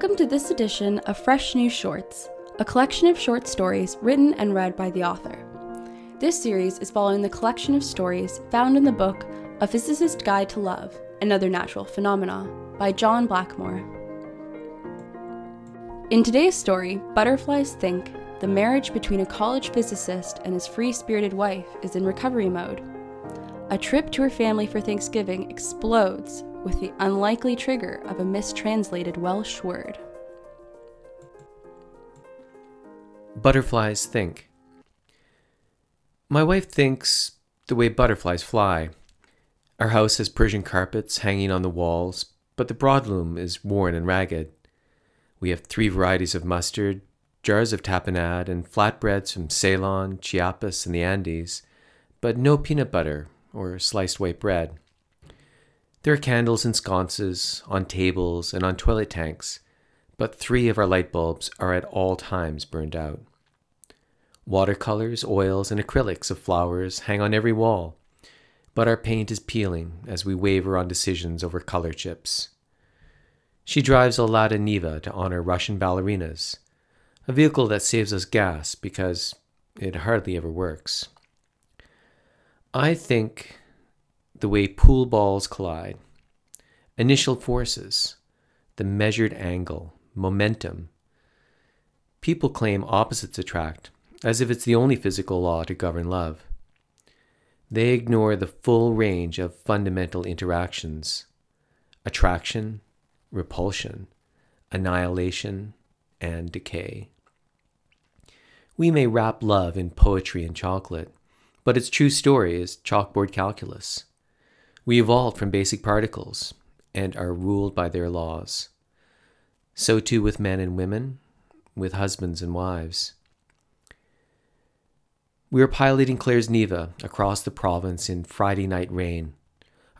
Welcome to this edition of Fresh New Shorts, a collection of short stories written and read by the author. This series is following the collection of stories found in the book A Physicist's Guide to Love and Other Natural Phenomena by John Blackmore. In today's story, Butterflies Think, the marriage between a college physicist and his free spirited wife is in recovery mode. A trip to her family for Thanksgiving explodes with the unlikely trigger of a mistranslated Welsh word. Butterflies think. My wife thinks the way butterflies fly. Our house has Persian carpets hanging on the walls, but the broadloom is worn and ragged. We have three varieties of mustard, jars of tapenade, and flatbreads from Ceylon, Chiapas, and the Andes, but no peanut butter or sliced white bread. There are candles in sconces, on tables, and on toilet tanks, but three of our light bulbs are at all times burned out. Watercolors, oils, and acrylics of flowers hang on every wall, but our paint is peeling as we waver on decisions over color chips. She drives a Lada Niva to honor Russian ballerinas, a vehicle that saves us gas because it hardly ever works. I think the way pool balls collide. Initial forces, the measured angle, momentum. People claim opposites attract, as if it's the only physical law to govern love. They ignore the full range of fundamental interactions attraction, repulsion, annihilation, and decay. We may wrap love in poetry and chocolate, but its true story is chalkboard calculus. We evolved from basic particles and are ruled by their laws. So too with men and women, with husbands and wives. We are piloting Claire's Niva across the province in Friday night rain.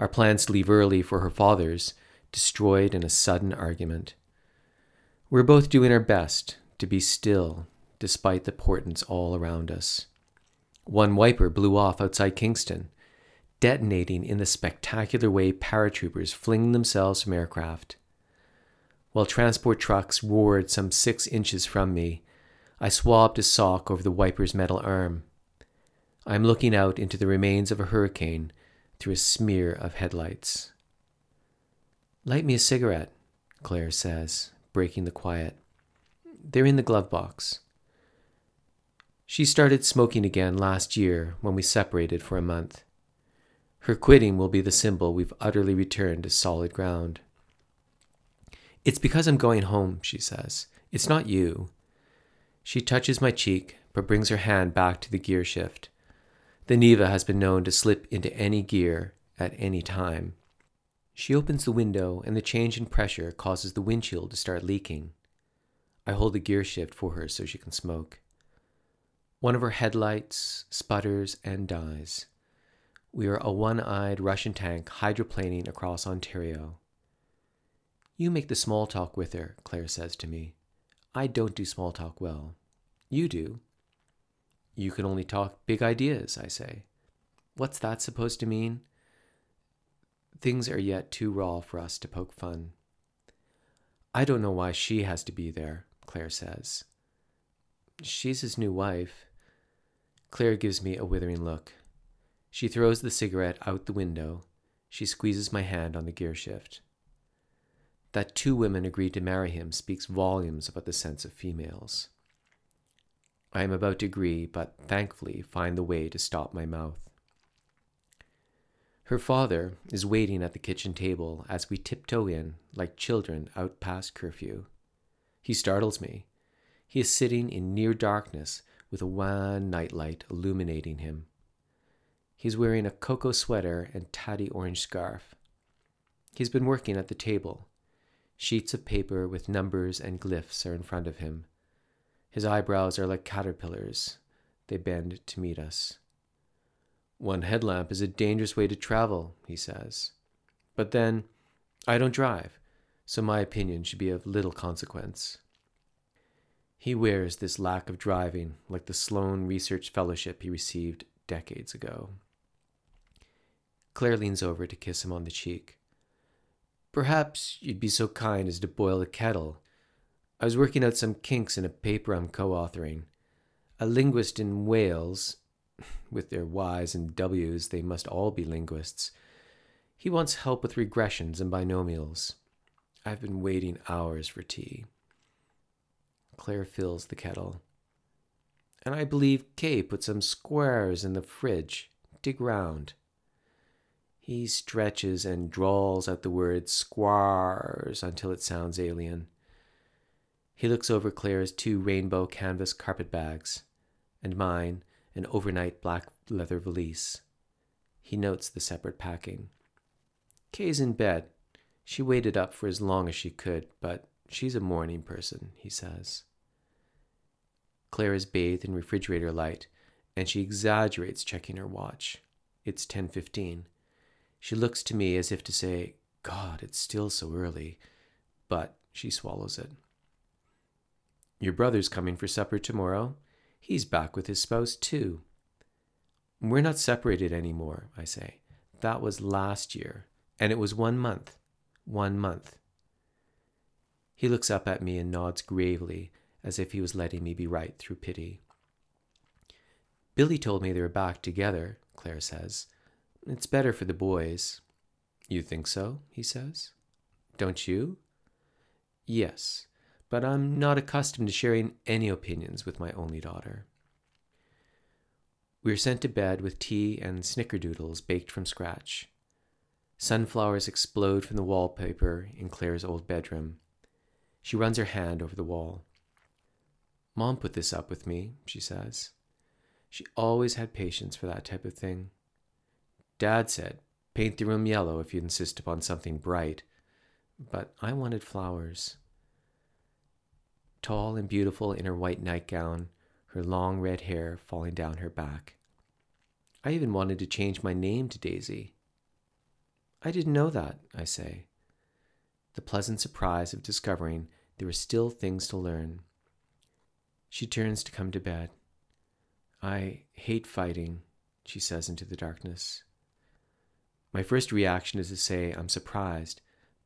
Our plans to leave early for her father's destroyed in a sudden argument. We're both doing our best to be still despite the portents all around us. One wiper blew off outside Kingston, detonating in the spectacular way paratroopers fling themselves from aircraft. While transport trucks roared some six inches from me, I swabbed a sock over the wiper's metal arm. I am looking out into the remains of a hurricane through a smear of headlights. Light me a cigarette, Claire says, breaking the quiet. They're in the glove box. She started smoking again last year when we separated for a month. Her quitting will be the symbol we've utterly returned to solid ground. It's because I'm going home, she says. It's not you. She touches my cheek, but brings her hand back to the gear shift. The Niva has been known to slip into any gear at any time. She opens the window, and the change in pressure causes the windshield to start leaking. I hold the gear shift for her so she can smoke. One of her headlights sputters and dies. We are a one eyed Russian tank hydroplaning across Ontario. You make the small talk with her, Claire says to me. I don't do small talk well. You do. You can only talk big ideas, I say. What's that supposed to mean? Things are yet too raw for us to poke fun. I don't know why she has to be there, Claire says. She's his new wife. Claire gives me a withering look. She throws the cigarette out the window. She squeezes my hand on the gear shift. That two women agreed to marry him speaks volumes about the sense of females. I am about to agree, but thankfully find the way to stop my mouth. Her father is waiting at the kitchen table as we tiptoe in like children out past curfew. He startles me. He is sitting in near darkness with a wan nightlight illuminating him. He's wearing a cocoa sweater and tatty orange scarf. He's been working at the table. Sheets of paper with numbers and glyphs are in front of him. His eyebrows are like caterpillars. They bend to meet us. One headlamp is a dangerous way to travel, he says. But then, I don't drive, so my opinion should be of little consequence. He wears this lack of driving like the Sloan Research Fellowship he received decades ago. Claire leans over to kiss him on the cheek. Perhaps you'd be so kind as to boil the kettle. I was working out some kinks in a paper I'm co authoring. A linguist in Wales, with their Y's and W's, they must all be linguists. He wants help with regressions and binomials. I've been waiting hours for tea. Claire fills the kettle. And I believe Kay put some squares in the fridge. Dig round. He stretches and drawls out the word squars until it sounds alien. He looks over Claire's two rainbow canvas carpet bags, and mine, an overnight black leather valise. He notes the separate packing. Kay's in bed. She waited up for as long as she could, but she's a morning person, he says. Claire is bathed in refrigerator light, and she exaggerates checking her watch. It's 10:15. She looks to me as if to say, "God, it's still so early." But she swallows it. Your brother's coming for supper tomorrow. He's back with his spouse, too. We're not separated anymore, I say. That was last year, and it was one month. One month. He looks up at me and nods gravely, as if he was letting me be right through pity. Billy told me they were back together, Claire says. It's better for the boys. You think so? he says. Don't you? Yes, but I'm not accustomed to sharing any opinions with my only daughter. We are sent to bed with tea and snickerdoodles baked from scratch. Sunflowers explode from the wallpaper in Claire's old bedroom. She runs her hand over the wall. Mom put this up with me, she says. She always had patience for that type of thing. Dad said, paint the room yellow if you insist upon something bright. But I wanted flowers. Tall and beautiful in her white nightgown, her long red hair falling down her back. I even wanted to change my name to Daisy. I didn't know that, I say. The pleasant surprise of discovering there were still things to learn. She turns to come to bed. I hate fighting, she says into the darkness. My first reaction is to say I'm surprised,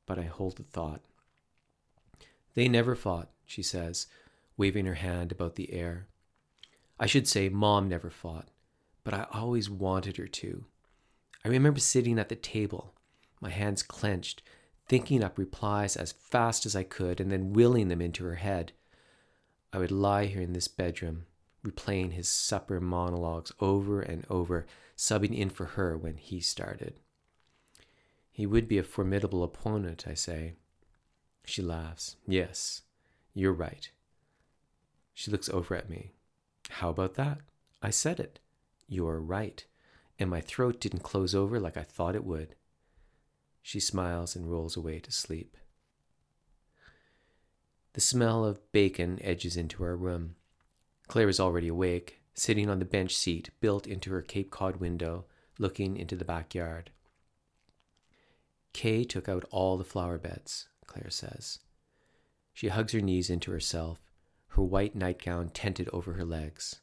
but I hold the thought. They never fought, she says, waving her hand about the air. I should say Mom never fought, but I always wanted her to. I remember sitting at the table, my hands clenched, thinking up replies as fast as I could and then willing them into her head. I would lie here in this bedroom, replaying his supper monologues over and over, subbing in for her when he started. He would be a formidable opponent, I say. She laughs. Yes, you're right. She looks over at me. How about that? I said it. You're right. And my throat didn't close over like I thought it would. She smiles and rolls away to sleep. The smell of bacon edges into our room. Claire is already awake, sitting on the bench seat built into her Cape Cod window, looking into the backyard. Kay took out all the flower beds, Claire says. She hugs her knees into herself, her white nightgown tented over her legs.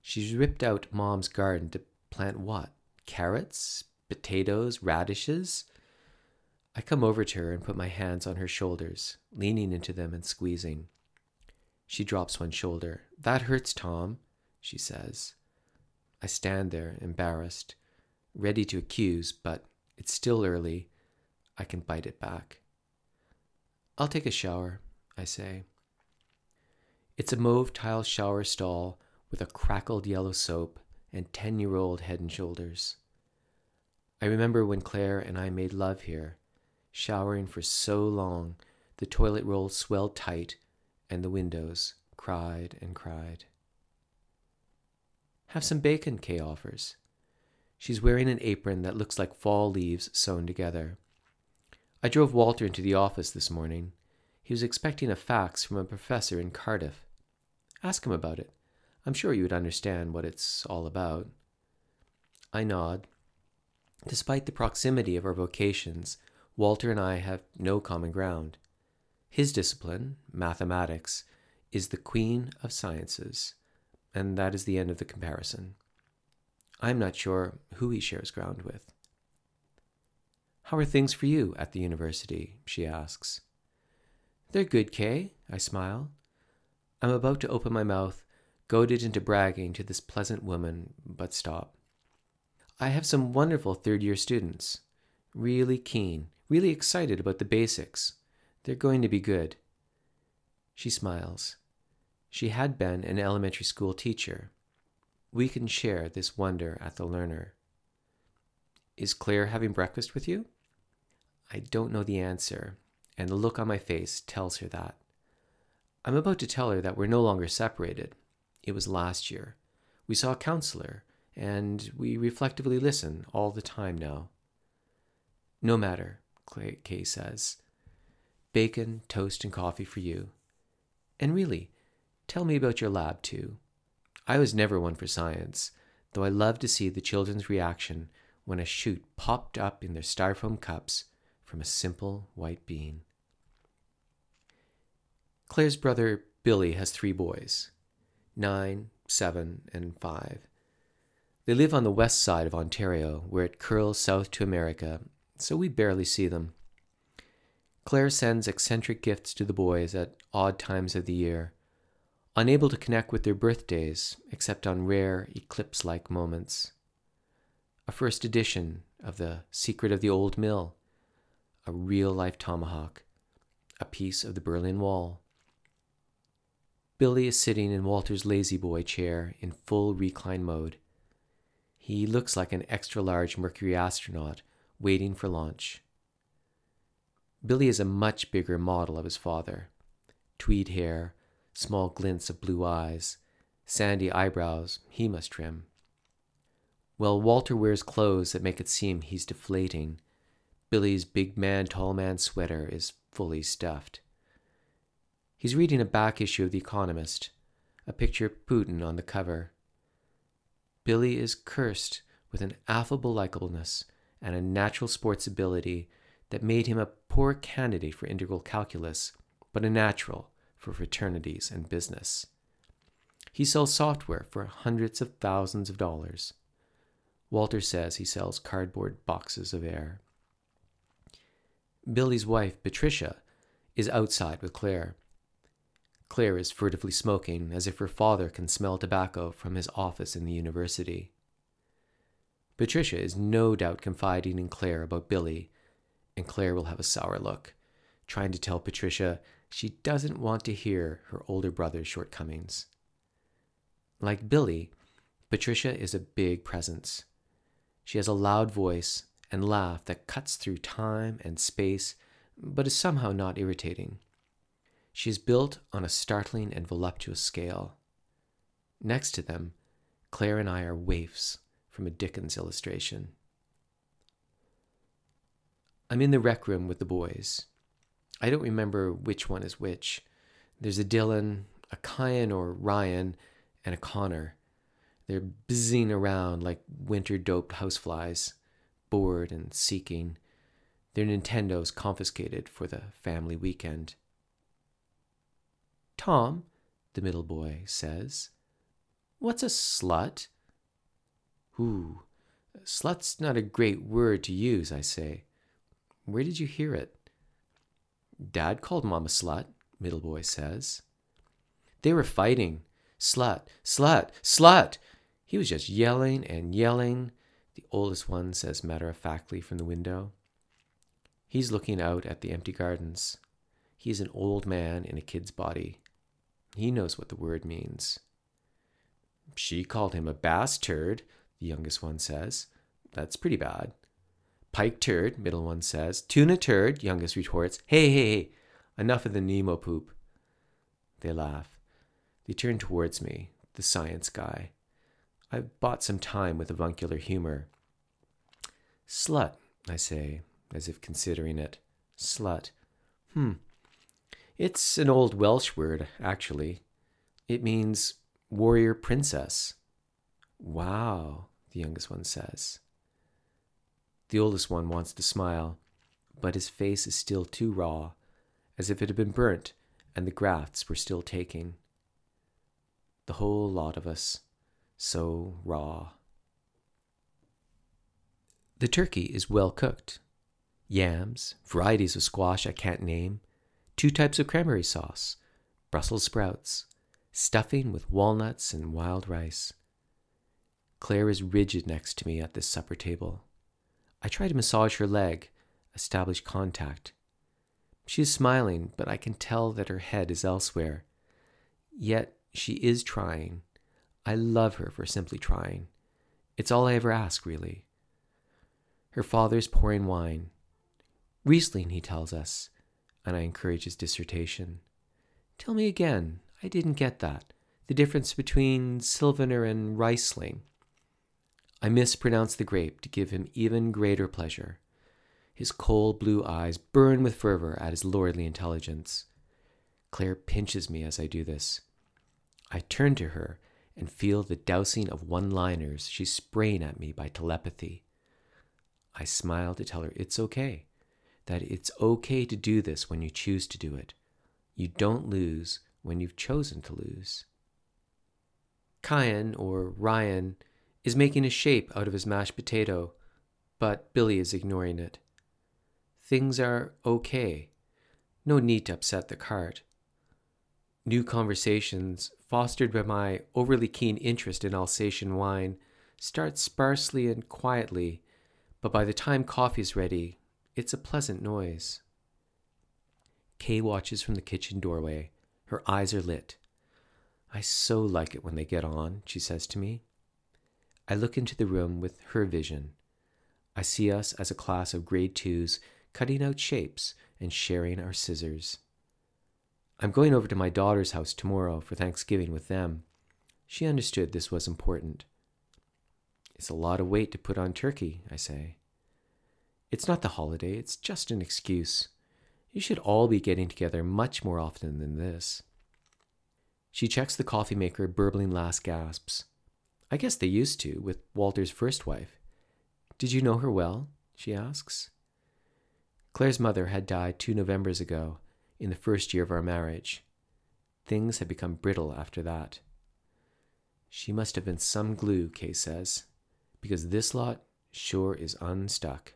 She's ripped out Mom's garden to plant what? Carrots? Potatoes? Radishes? I come over to her and put my hands on her shoulders, leaning into them and squeezing. She drops one shoulder. That hurts, Tom, she says. I stand there, embarrassed, ready to accuse, but it's still early. I can bite it back. I'll take a shower, I say. It's a mauve tile shower stall with a crackled yellow soap and 10 year old head and shoulders. I remember when Claire and I made love here showering for so long, the toilet roll swelled tight, and the windows cried and cried. Have some bacon, Kay offers. She's wearing an apron that looks like fall leaves sewn together. I drove Walter into the office this morning. He was expecting a fax from a professor in Cardiff. Ask him about it. I'm sure you would understand what it's all about. I nod. Despite the proximity of our vocations, Walter and I have no common ground. His discipline, mathematics, is the queen of sciences, and that is the end of the comparison. I am not sure who he shares ground with. How are things for you at the university? she asks. They're good, Kay, I smile. I'm about to open my mouth, goaded into bragging to this pleasant woman, but stop. I have some wonderful third year students. Really keen, really excited about the basics. They're going to be good. She smiles. She had been an elementary school teacher. We can share this wonder at the learner. Is Claire having breakfast with you? I don't know the answer, and the look on my face tells her that. I'm about to tell her that we're no longer separated. It was last year. We saw a counselor, and we reflectively listen all the time now. No matter, Kay says. Bacon, toast, and coffee for you. And really, tell me about your lab too. I was never one for science, though I loved to see the children's reaction when a shoot popped up in their styrofoam cups from a simple white bean. Claire's brother Billy has three boys nine, seven, and five. They live on the west side of Ontario, where it curls south to America, so we barely see them. Claire sends eccentric gifts to the boys at odd times of the year, unable to connect with their birthdays except on rare eclipse like moments. A first edition of The Secret of the Old Mill, a real life tomahawk, a piece of the Berlin Wall. Billy is sitting in Walter's La-Z-Boy chair in full recline mode. He looks like an extra large Mercury astronaut waiting for launch. Billy is a much bigger model of his father tweed hair, small glints of blue eyes, sandy eyebrows he must trim. While Walter wears clothes that make it seem he's deflating, Billy's big man, tall man sweater is fully stuffed. He's reading a back issue of The Economist, a picture of Putin on the cover. Billy is cursed with an affable likableness and a natural sports ability that made him a poor candidate for integral calculus, but a natural for fraternities and business. He sells software for hundreds of thousands of dollars. Walter says he sells cardboard boxes of air. Billy's wife, Patricia, is outside with Claire. Claire is furtively smoking as if her father can smell tobacco from his office in the university. Patricia is no doubt confiding in Claire about Billy, and Claire will have a sour look, trying to tell Patricia she doesn't want to hear her older brother's shortcomings. Like Billy, Patricia is a big presence. She has a loud voice and laugh that cuts through time and space, but is somehow not irritating. She is built on a startling and voluptuous scale. Next to them, Claire and I are waifs from a Dickens illustration. I'm in the rec room with the boys. I don't remember which one is which. There's a Dylan, a Kyan or Ryan, and a Connor. They're buzzing around like winter doped houseflies bored and seeking, their Nintendos confiscated for the family weekend. Tom, the middle boy says, What's a slut? Ooh, slut's not a great word to use, I say. Where did you hear it? Dad called Mom a slut, middle boy says. They were fighting. Slut, slut, slut! He was just yelling and yelling the oldest one says matter of factly from the window. He's looking out at the empty gardens. He's an old man in a kid's body. He knows what the word means. She called him a bass turd, the youngest one says. That's pretty bad. Pike turd, middle one says. Tuna turd, youngest retorts. Hey, hey, hey, enough of the Nemo poop. They laugh. They turn towards me, the science guy. I've bought some time with avuncular humor. Slut, I say, as if considering it. Slut. Hmm. It's an old Welsh word, actually. It means warrior princess. Wow, the youngest one says. The oldest one wants to smile, but his face is still too raw, as if it had been burnt and the grafts were still taking. The whole lot of us so raw. The turkey is well cooked. Yams, varieties of squash I can't name, two types of cranberry sauce, Brussels sprouts, stuffing with walnuts and wild rice. Claire is rigid next to me at this supper table. I try to massage her leg, establish contact. She is smiling, but I can tell that her head is elsewhere. Yet she is trying. I love her for simply trying. It's all I ever ask, really. Her father's pouring wine. Riesling, he tells us, and I encourage his dissertation. Tell me again, I didn't get that. The difference between Sylvaner and Riesling. I mispronounce the grape to give him even greater pleasure. His cold blue eyes burn with fervor at his lordly intelligence. Claire pinches me as I do this. I turn to her and feel the dousing of one liners she's spraying at me by telepathy. I smile to tell her it's okay, that it's okay to do this when you choose to do it. You don't lose when you've chosen to lose. Kyan, or Ryan, is making a shape out of his mashed potato, but Billy is ignoring it. Things are okay. No need to upset the cart. New conversations, fostered by my overly keen interest in Alsatian wine, start sparsely and quietly, but by the time coffee is ready, it's a pleasant noise. Kay watches from the kitchen doorway. Her eyes are lit. I so like it when they get on, she says to me. I look into the room with her vision. I see us as a class of grade twos cutting out shapes and sharing our scissors. I'm going over to my daughter's house tomorrow for Thanksgiving with them. She understood this was important. It's a lot of weight to put on turkey, I say. It's not the holiday, it's just an excuse. You should all be getting together much more often than this. She checks the coffee maker, burbling last gasps. I guess they used to, with Walter's first wife. Did you know her well? she asks. Claire's mother had died two Novembers ago, in the first year of our marriage. Things had become brittle after that. She must have been some glue, Kay says, because this lot sure is unstuck.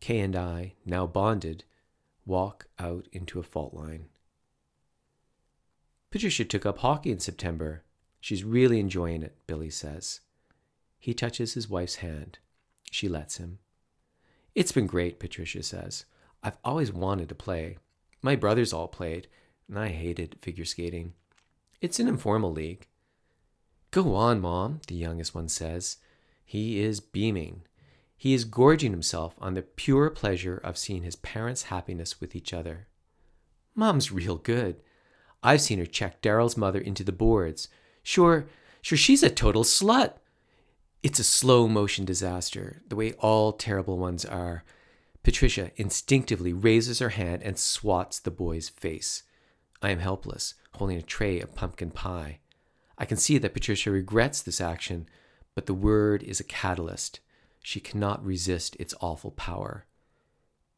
Kay and I, now bonded, walk out into a fault line. Patricia took up hockey in September. She's really enjoying it, Billy says. He touches his wife's hand. She lets him. It's been great, Patricia says. I've always wanted to play. My brothers all played, and I hated figure skating. It's an informal league. Go on, Mom, the youngest one says. He is beaming. He is gorging himself on the pure pleasure of seeing his parents' happiness with each other. Mom's real good. I've seen her check Daryl's mother into the boards. Sure, sure, she's a total slut. It's a slow motion disaster, the way all terrible ones are. Patricia instinctively raises her hand and swats the boy's face. I am helpless, holding a tray of pumpkin pie. I can see that Patricia regrets this action, but the word is a catalyst. She cannot resist its awful power.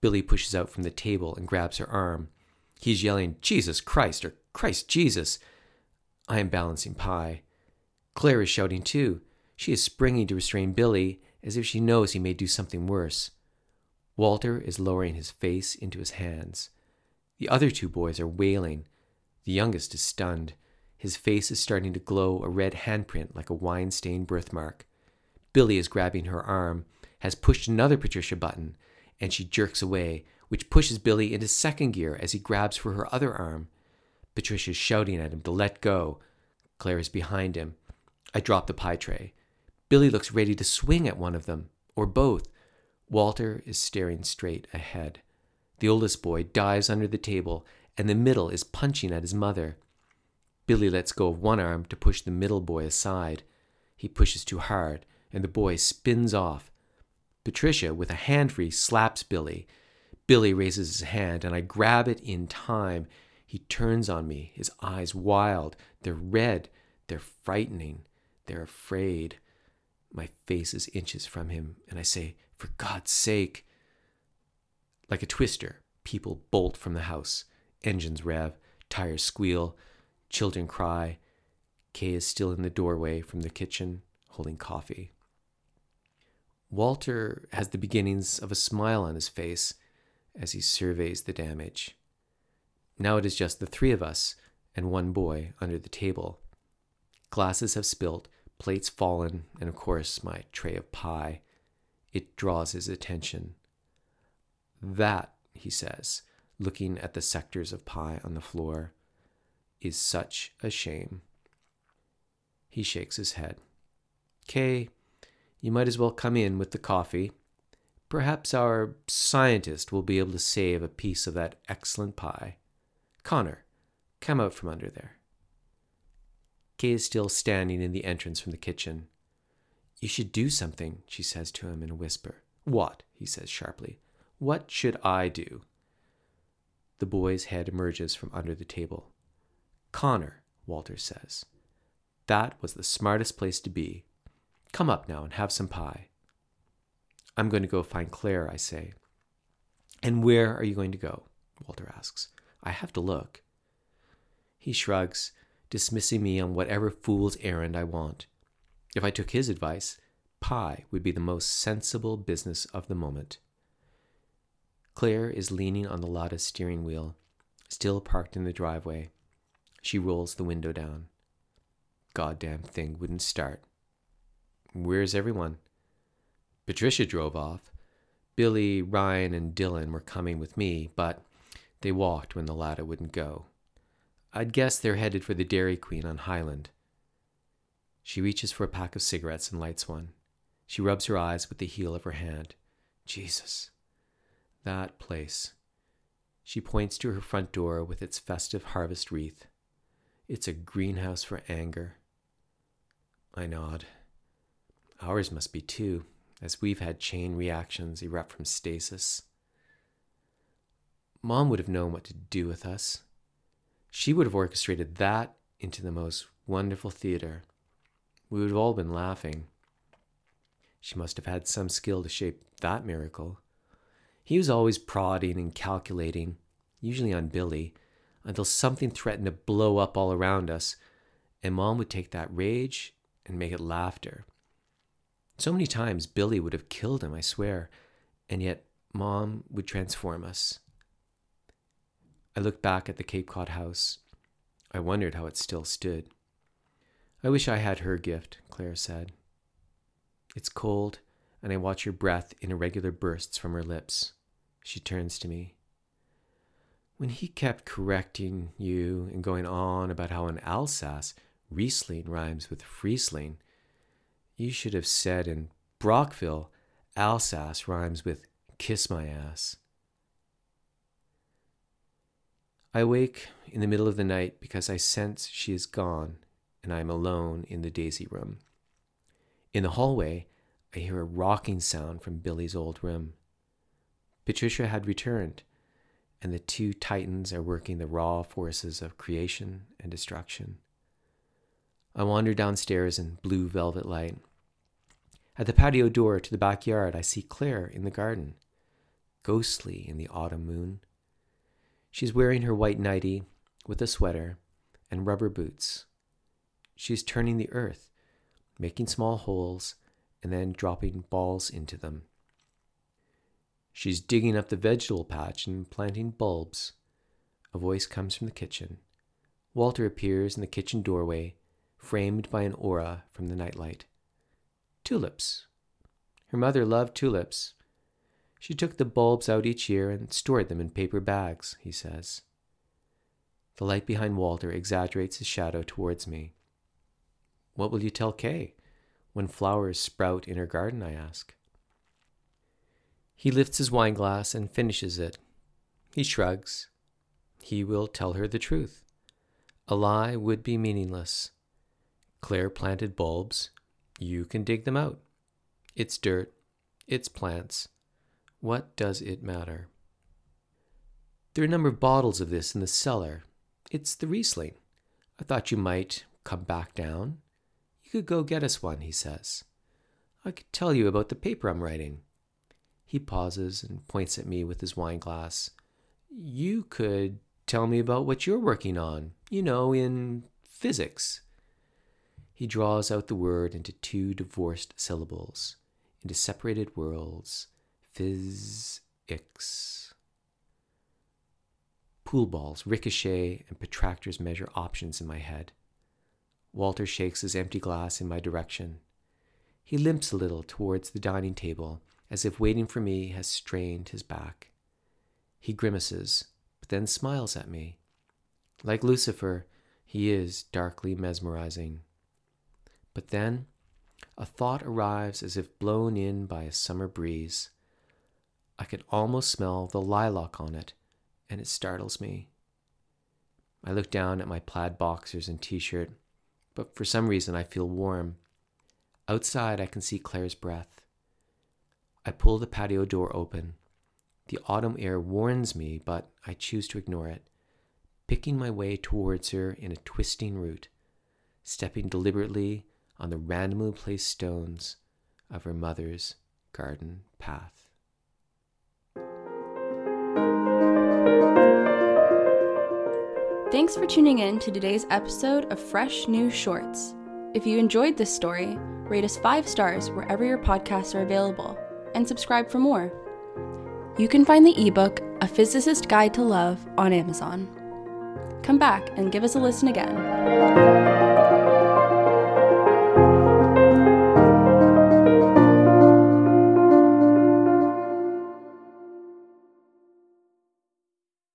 Billy pushes out from the table and grabs her arm. He's yelling, Jesus Christ, or Christ Jesus. I am balancing pie. Claire is shouting too. She is springing to restrain Billy as if she knows he may do something worse. Walter is lowering his face into his hands. The other two boys are wailing. The youngest is stunned. His face is starting to glow a red handprint like a wine stained birthmark. Billy is grabbing her arm, has pushed another Patricia button, and she jerks away, which pushes Billy into second gear as he grabs for her other arm. Patricia is shouting at him to let go. Claire is behind him. I drop the pie tray. Billy looks ready to swing at one of them, or both. Walter is staring straight ahead. The oldest boy dives under the table, and the middle is punching at his mother. Billy lets go of one arm to push the middle boy aside. He pushes too hard, and the boy spins off. Patricia, with a hand free, slaps Billy. Billy raises his hand, and I grab it in time. He turns on me, his eyes wild. They're red. They're frightening. They're afraid. My face is inches from him, and I say, for God's sake. Like a twister, people bolt from the house. Engines rev, tires squeal, children cry. Kay is still in the doorway from the kitchen, holding coffee. Walter has the beginnings of a smile on his face as he surveys the damage. Now it is just the three of us and one boy under the table. Glasses have spilt, plates fallen, and of course my tray of pie. It draws his attention. That, he says, looking at the sectors of pie on the floor, is such a shame. He shakes his head. Kay, you might as well come in with the coffee. Perhaps our scientist will be able to save a piece of that excellent pie. Connor, come out from under there. Kay is still standing in the entrance from the kitchen. You should do something, she says to him in a whisper. What? he says sharply. What should I do? The boy's head emerges from under the table. Connor, Walter says. That was the smartest place to be. Come up now and have some pie. I'm going to go find Claire, I say. And where are you going to go? Walter asks. I have to look. He shrugs, dismissing me on whatever fool's errand I want. If I took his advice, pie would be the most sensible business of the moment. Claire is leaning on the Lada steering wheel, still parked in the driveway. She rolls the window down. Goddamn thing wouldn't start. Where's everyone? Patricia drove off. Billy, Ryan, and Dylan were coming with me, but they walked when the Lada wouldn't go. I'd guess they're headed for the Dairy Queen on Highland. She reaches for a pack of cigarettes and lights one. She rubs her eyes with the heel of her hand. Jesus. That place. She points to her front door with its festive harvest wreath. It's a greenhouse for anger. I nod. Ours must be too, as we've had chain reactions erupt from stasis. Mom would have known what to do with us. She would have orchestrated that into the most wonderful theater. We would have all been laughing. She must have had some skill to shape that miracle. He was always prodding and calculating, usually on Billy, until something threatened to blow up all around us, and Mom would take that rage and make it laughter. So many times Billy would have killed him, I swear, and yet Mom would transform us. I looked back at the Cape Cod house. I wondered how it still stood. I wish I had her gift, Claire said. It's cold, and I watch her breath in irregular bursts from her lips. She turns to me. When he kept correcting you and going on about how in Alsace Riesling rhymes with Friesling, you should have said in Brockville, Alsace rhymes with kiss my ass. I wake in the middle of the night because I sense she is gone and I am alone in the daisy room. In the hallway, I hear a rocking sound from Billy's old room. Patricia had returned, and the two titans are working the raw forces of creation and destruction. I wander downstairs in blue velvet light. At the patio door to the backyard, I see Claire in the garden, ghostly in the autumn moon. She's wearing her white nightie with a sweater and rubber boots. She's turning the earth, making small holes, and then dropping balls into them. She's digging up the vegetable patch and planting bulbs. A voice comes from the kitchen. Walter appears in the kitchen doorway, framed by an aura from the nightlight. Tulips. Her mother loved tulips. She took the bulbs out each year and stored them in paper bags, he says. The light behind Walter exaggerates his shadow towards me. What will you tell Kay? When flowers sprout in her garden, I ask. He lifts his wine glass and finishes it. He shrugs. He will tell her the truth. A lie would be meaningless. Claire planted bulbs. You can dig them out. It's dirt. It's plants. What does it matter? There are a number of bottles of this in the cellar. It's the Riesling. I thought you might come back down. You could go get us one, he says. I could tell you about the paper I'm writing. He pauses and points at me with his wine glass. You could tell me about what you're working on, you know, in physics. He draws out the word into two divorced syllables, into separated worlds. Phys-ix. Pool balls ricochet and protractors measure options in my head. Walter shakes his empty glass in my direction. He limps a little towards the dining table, as if waiting for me has strained his back. He grimaces, but then smiles at me. Like Lucifer, he is darkly mesmerizing. But then a thought arrives as if blown in by a summer breeze. I can almost smell the lilac on it, and it startles me. I look down at my plaid boxers and t shirt, but for some reason I feel warm. Outside, I can see Claire's breath. I pull the patio door open. The autumn air warns me, but I choose to ignore it, picking my way towards her in a twisting route, stepping deliberately on the randomly placed stones of her mother's garden path. Thanks for tuning in to today's episode of Fresh New Shorts. If you enjoyed this story, rate us five stars wherever your podcasts are available, and subscribe for more. You can find the ebook, A Physicist Guide to Love, on Amazon. Come back and give us a listen again.